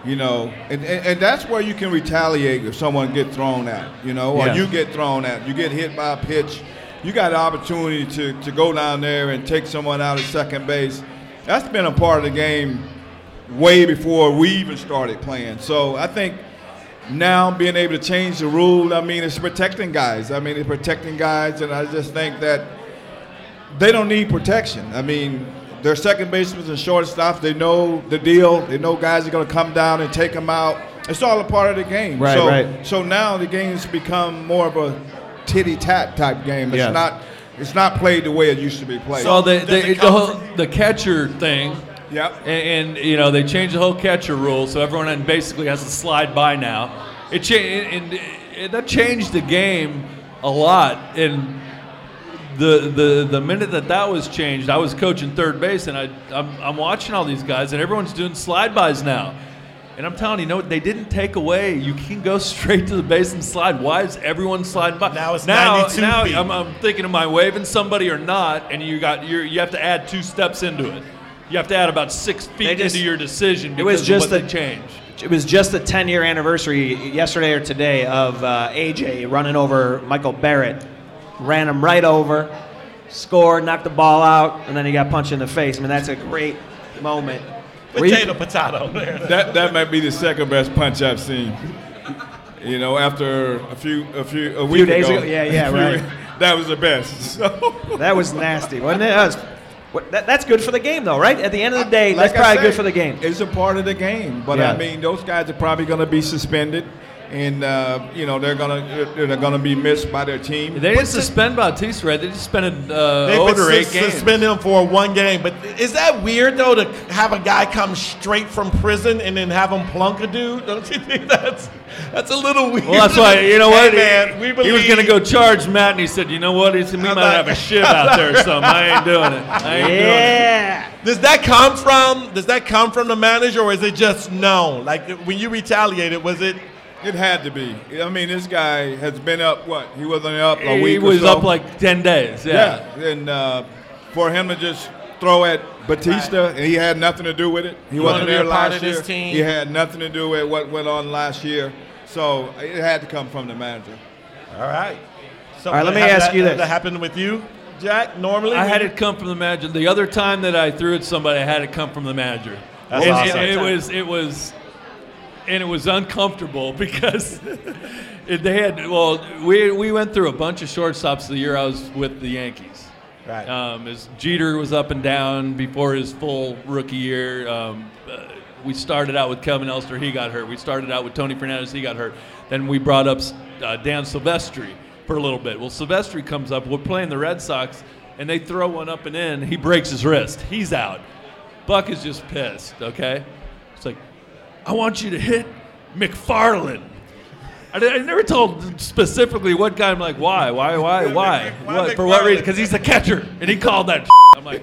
You know, and, and, and that's where you can retaliate if someone get thrown at, you know, or Yeah. you get thrown at, you get hit by a pitch, you got the opportunity to, to go down there and take someone out at second base. That's been a part of the game way before we even started playing. So I think now being able to change the rule, I mean, it's protecting guys. I mean, it's protecting guys, and I just think that they don't need protection. I mean, they're second basemen and shortstops. They know the deal. They know guys are going to come down and take them out. It's all a part of the game. Right, so, right. So now the game's become more of a titty tat type game. It's Yeah. not. It's not played the way it used to be played. so the does the, the, whole, the catcher thing. Yep. And, and you know they changed the whole catcher rule, so everyone basically has to slide by now. It cha- and, and that changed the game a lot. And the the the minute that that was changed, I was coaching third base, and I I'm, I'm watching all these guys, and everyone's doing slide bys now. And I'm telling you, you know? They didn't take away. You can go straight to the base and slide. Why is everyone sliding by? Now it's now. 92 now feet. I'm, I'm thinking, am I waving somebody or not? And you got you you have to add two steps into it. You have to add about six feet just- into your decision. it was just the- they changed. It was just the 10 year anniversary yesterday or today of uh, AJ running over Michael Barrett. Ran him right over, scored, knocked the ball out, and then he got punched in the face. I mean, that's a great moment. Were you- Potato, potato. There. That that might be the second best punch I've seen. You know, after a few a few a week days ago, ago? Yeah, yeah, few- right. That was the best. So, That was nasty, wasn't it? That was, what, that, that's good for the game, though, right? At the end of the day, like that's probably said, good for the game. It's a part of the game, but Yeah. I mean, those guys are probably going to be suspended, and uh, you know they're gonna they're gonna be missed by their team. They didn't suspend Bautista, right? They just suspended uh, They eight sus- games. suspend him for one game. But is that weird though to have a guy come straight from prison and then have him plunk a dude? Don't you think that's that's a little weird? Well, that's why you know Hey, what? man, we he was gonna go charge Matt, and he said, "You know what? He said we How might about- have a shiv out there or something. I ain't doing it. I ain't doing it." Yeah. Does that come from? Does that come from the manager, or is it just known? Like when you retaliated, was it? It had to be. I mean, this guy has been up. What he wasn't up a He week. or was so. up like ten days. Yeah. yeah, and uh, for him to just throw at Bautista, and he had nothing to do with it. He wanna wasn't there last year. this team? He had nothing to do with what went on last year. So it had to come from the manager. All right. So All right, let me ask that- you this. That happened with you, Jack. Normally, I had it come from the manager. The other time that I threw at somebody, I had it come from the manager. That's And awesome. it, it was it was and it was uncomfortable because they had well we we went through a bunch of shortstops the year I was with the Yankees. Right. Um, as Jeter was up and down before his full rookie year. Um, uh, we started out with Kevin Elster, he got hurt. We started out with Tony Fernandez, he got hurt. Then we brought up uh, Dan Silvestri for a little bit. Well, Silvestri comes up, we're playing the Red Sox, and they throw one up and in. He breaks his wrist. He's out. Buck is just pissed, okay? It's like, I want you to hit Macfarlane. I, I never told specifically what guy. I'm like, why, why, why, why? Why what, for what reason? Because he's the catcher, and he called that. I'm like,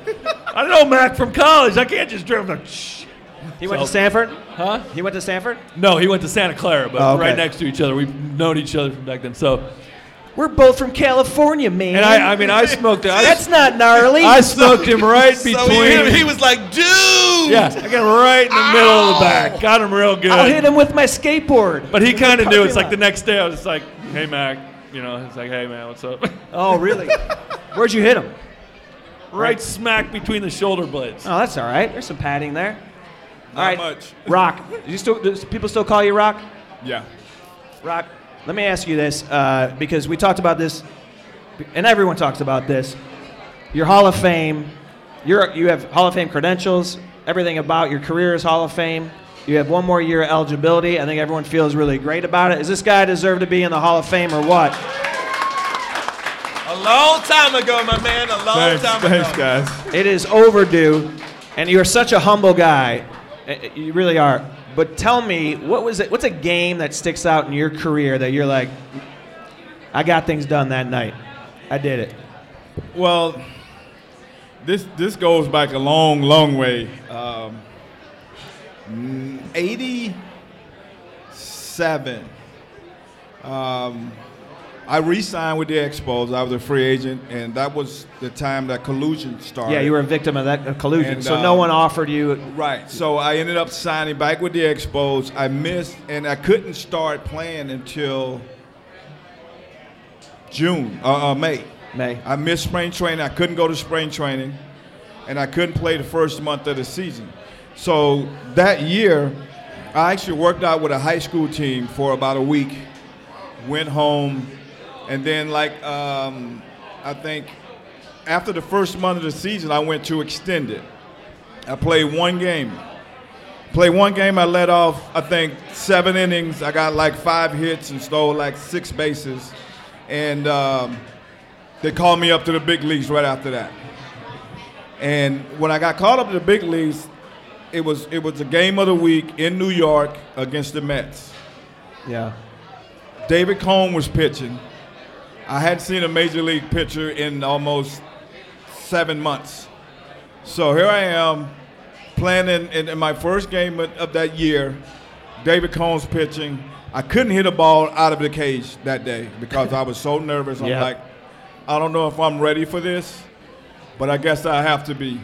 I don't know, Mac from college. I can't just drill the. He went to So- Stanford? Huh? He went to Stanford? No, he went to Santa Clara, but Oh, okay. right next to each other. We've known each other from back then. So, We're both from California, man. and I, I mean, I smoked. I, That's not gnarly. I smoked him right So between. he, he was like, dude. yeah, I got him right in the middle of the back. Got him real good. I'll hit him with my skateboard. But he kind of knew. It's like the next day, I was just like, "Hey, Mac," you know, it's like, "Hey, man, what's up?" Oh, really? Where'd you hit him? right smack between the shoulder blades. Oh, that's all right. There's some padding there. Not All right, much. Rock. Do you still, do people still call you Rock? Yeah. Rock, let me ask you this uh, because we talked about this, and everyone talks about this. Your Hall of Fame, you're, you have Hall of Fame credentials. Everything about your career is Hall of Fame. You have one more year of eligibility. I think everyone feels really great about it. Is this guy deserve to be in the Hall of Fame or what? A long time ago, my man. A long Thanks, time thanks, ago. guys. It is overdue, and you're such a humble guy. Uh, You really are. But tell me, what was it? What's a game that sticks out in your career that you're like, I got things done that night. I did it. Well, this this goes back a long, long way. Um, Eighty-seven. Um, I re-signed with the Expos. I was a free agent, and that was the time that collusion started. Yeah, you were a victim of that collusion. And, so no um, one offered you. Right. So I ended up signing back with the Expos. I missed, and I couldn't start playing until June, uh, uh, May. May. I missed spring training. I couldn't go to spring training, and I couldn't play the first month of the season. So that year, I actually worked out with a high school team for about a week. Went home, and then like um, I think after the first month of the season, I went to extended. I played one game. Played one game. I let off I think seven innings. I got like five hits and stole like six bases, and. Um, they called me up to the big leagues right after that. And when I got called up to the big leagues, it was it was the game of the week in New York against the Mets. Yeah. David Cone was pitching. I hadn't seen a major league pitcher in almost seven months. So here I am playing in, in, in my first game of, of that year. David Cone's pitching. I couldn't hit a ball out of the cage that day because I was so nervous. I'm Yeah. like, I don't know if I'm ready for this, but I guess I have to be.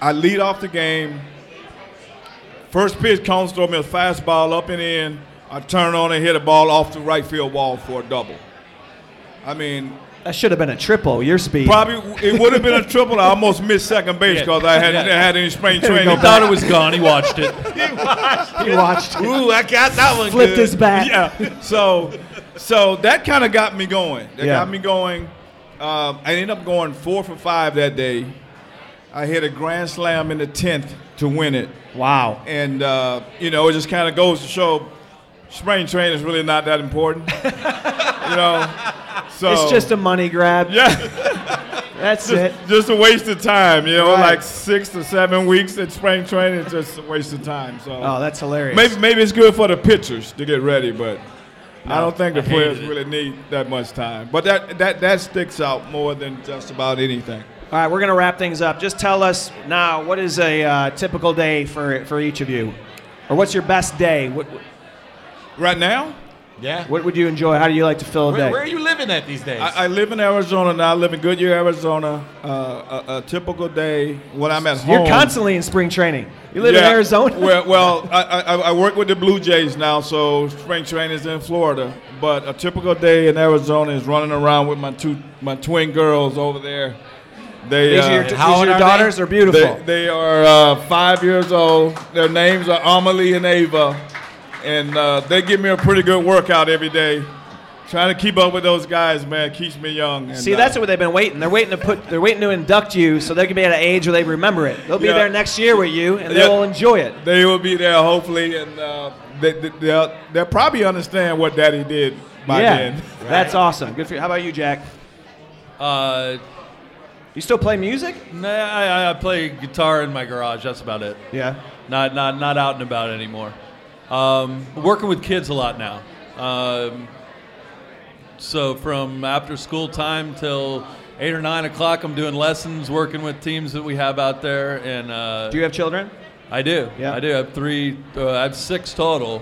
I lead off the game. First pitch, Combs throw me a fastball up and in. I turn on and hit a ball off the right field wall for a double. I mean, That should have been a triple. Your speed. probably it would have been a triple. I almost missed second base because I hadn't had any spring training. He thought it was gone. He watched it. he watched. He it. Ooh, I got that one. Flipped good. his bat. yeah. So, so that kind of got me going. That Yeah. got me going. Um, I ended up going four for five that day. I hit a grand slam in the tenth to win it, Wow. and uh, you know it just kind of goes to show spring training is really not that important. you know, so It's just a money grab. yeah, That's it. just a waste of time. You know, Right. like six to seven weeks at spring training is just a waste of time. So Oh, that's hilarious. Maybe maybe it's good for the pitchers to get ready, but I don't think the players it. really need that much time. But that that that sticks out more than just about anything. All right, we're gonna wrap things up. Just tell us now what is a uh, typical day for for each of you, or what's your best day? What Right now, Yeah. what would you enjoy? How do you like to fill a Where, day? where are you living at these days? I, I live in Arizona now. I live in Goodyear, Arizona. Uh, a, a typical day when I'm at home. You're constantly in spring training. You live in Arizona. well, well I, I, I work with the Blue Jays now, so spring training is in Florida. But a typical day in Arizona is running around with my two my twin girls over there. They these uh, are your, How these are your daughters they? are beautiful. They, they are uh, five years old. Their names are Amelie and Ava, and uh, they give me a pretty good workout every day. Trying to keep up with those guys, man, keeps me young. And, See, uh, that's what they've been waiting. They're waiting to put. They're waiting to induct you, so they can be at an age where they remember it. They'll be Yeah. there next year with you, and Yeah. they'll enjoy it. they will be there hopefully, and uh, they, they, they'll, they'll probably understand what Daddy did by yeah, then. that's awesome. Good for you. How about you, Jack? Uh, You still play music? nah, I, I play guitar in my garage. That's about it. Yeah. Not not not out and about anymore. Um, working with kids a lot now. Um, so from after school time till eight or nine o'clock, I'm doing lessons, working with teams that we have out there, and uh, Do you have children? I do. Yeah. I do. I have three. Uh, I have six total.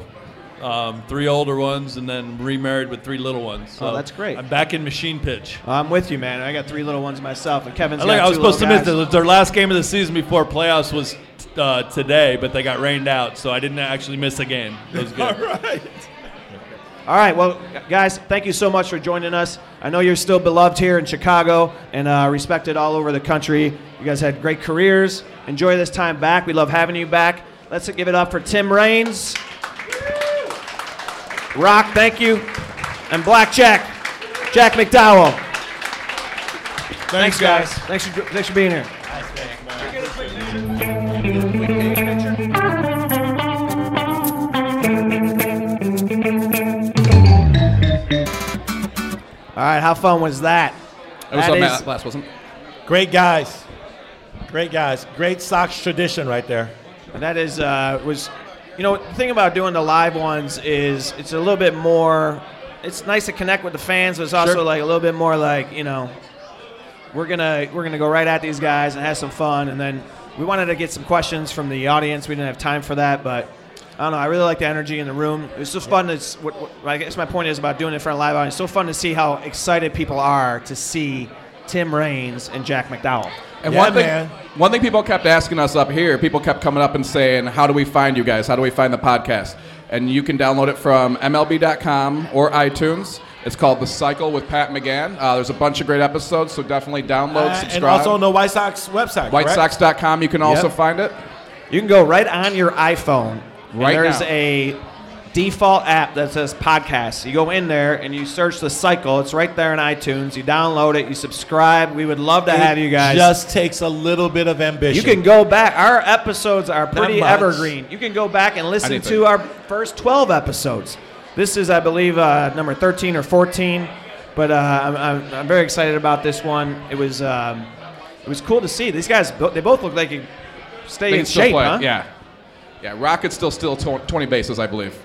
Um, three older ones, and then remarried with three little ones. So Oh, that's great. I'm back in machine pitch. I'm with you, man. I got three little ones myself, and Kevin's I, like, I was supposed to little miss it. It their last game of the season before playoffs was uh, today, but they got rained out, so I didn't actually miss a game. It was good. right. All right, well, guys, thank you so much for joining us. I know you're still beloved here in Chicago and uh, respected all over the country. You guys had great careers. Enjoy this time back. We love having you back. Let's give it up for Tim Raines. Rock, thank you. And Blackjack, Jack, Jack McDowell. Thanks, guys. Thanks for, thanks for being here. All right, how fun was that? It was That on is- last, wasn't? Great guys. Great guys. Great Sox tradition right there. And that is uh, was, you know, the thing about doing the live ones is it's a little bit more. It's nice to connect with the fans, but it's also Sure. like a little bit more like you know, we're gonna we're gonna go right at these guys and have some fun, and then we wanted to get some questions from the audience. We didn't have time for that, but. I don't know. I really like the energy in the room. It's just fun. It's what, what I guess my point is about doing it in front of live audience. It's so fun to see how excited people are to see Tim Raines and Jack McDowell. And Yeah, one thing, man. one thing people kept asking us up here, people kept coming up and saying, "How do we find you guys? How do we find the podcast?" And you can download it from MLB.com or iTunes. It's called The Cycle with Pat McGann. Uh, there's a bunch of great episodes, so definitely download, Uh, subscribe. and also on the White Sox website. WhiteSox.com. You can also Yep. find it. You can go right on your iPhone. and Right There's now. a default app that says podcast. You go in there and you search the cycle. It's right there in iTunes. You download it. You subscribe. We would love to have you guys. Just takes a little bit of ambition. you can go back. Our episodes are pretty evergreen. You can go back and listen Anything. to our first 12 episodes. This is, I believe, uh, number 13 or 14. But uh, I'm, I'm, I'm very excited about this one. It was um, it was cool to see these guys. They both look like you stay They in shape, play. huh? Yeah. Yeah, Rocket's still still tw- 20 bases, I believe.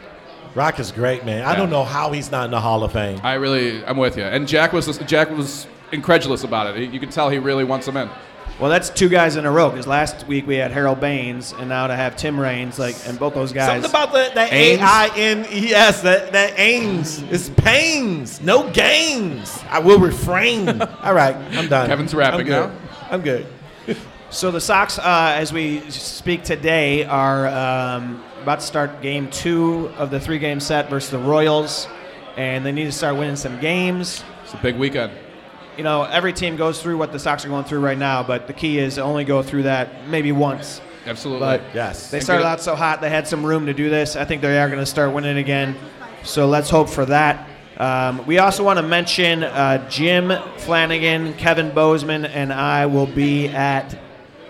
Rock is great, man. I don't know how he's not in the Hall of Fame. I really, I'm with you. And Jack was Jack was incredulous about it. You can tell he really wants him in. Well, that's two guys in a row. Because last week we had Harold Baines, and now to have Tim Raines, like, and both those guys. Something about the, that A Ains? I N E S, that, that Ains. It's pains, no gains. I will refrain. All right, I'm done. Kevin's rapping I'm now. I'm good. So the Sox, uh, as we speak today, are um, about to start game two of the three-game set versus the Royals, and they need to start winning some games. It's a big weekend. You know, every team goes through what the Sox are going through right now, but the key is to only go through that maybe once. Absolutely. But Yes. They started out so hot; they had some room to do this. I think they are going to start winning again. So let's hope for that. Um, we also want to mention uh, Jim Flanagan, Kevin Bozeman, and I will be at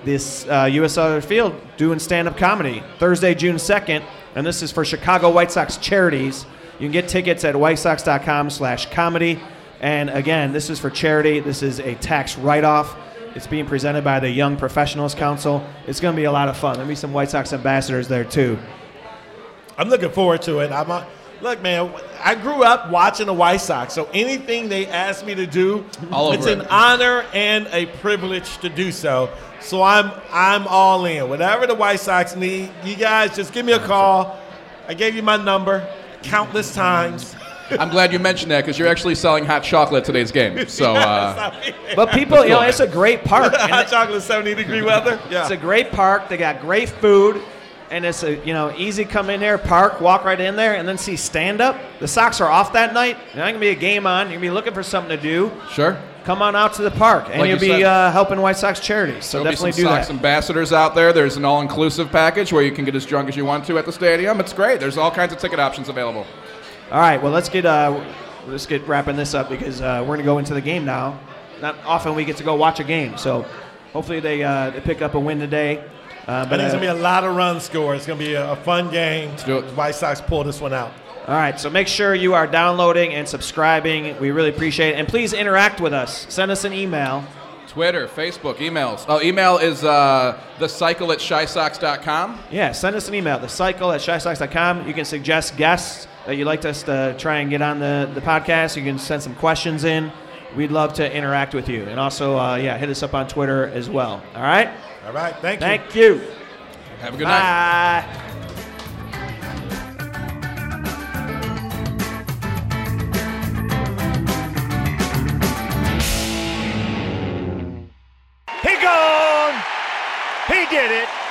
this uh, U.S. Cellular Field doing stand-up comedy Thursday, June 2nd, and this is for Chicago White Sox charities. You can get tickets at whitesox.com/comedy. And again, this is for charity. This is a tax write-off. It's being presented by the Young Professionals Council. It's going to be a lot of fun. There'll be some White Sox ambassadors there too. I'm looking forward to it. I'm a, look, man. I grew up watching the White Sox, so anything they ask me to do, All over it's it. an honor and a privilege to do so. So I'm I'm all in. Whatever the White Sox need, you guys just give me a call. I gave you my number countless times. I'm glad you mentioned that because you're actually selling hot chocolate today's game. So uh, But people, you know, it's a great park. Hot chocolate, 70 degree weather. Yeah. It's a great park. They got great food, and it's a you know easy come in there, park, walk right in there, and then see stand up. The Sox are off that night. There's not gonna be a game on. You're gonna be looking for something to do. sure. Come on out to the park, and Like you'll you be uh, helping White Sox charities. So There'll be definitely some do Sox that. ambassadors out there. There's an all-inclusive package where you can get as drunk as you want to at the stadium. It's great. There's all kinds of ticket options available. All right, well let's get uh, let's get wrapping this up because uh, we're gonna go into the game now. Not often we get to go watch a game, so hopefully they uh, they pick up a win today. Uh, I but think it's uh, gonna be a lot of runs scored. It's gonna be a, a fun game. do it. White Sox pull this one out. All right, so make sure you are downloading and subscribing. We really appreciate it. And please interact with us. Send us an email. Twitter, Facebook, emails. Oh, email is uh, the cycle at chisox.com. Yeah, send us an email, the cycle at chisox.com. You can suggest guests that you'd like us to try and get on the, the podcast. You can send some questions in. We'd love to interact with you. And also, uh, yeah, hit us up on Twitter as well. All right? All right, thank you. Thank you. Have a good night. Bye. He gone. He did it.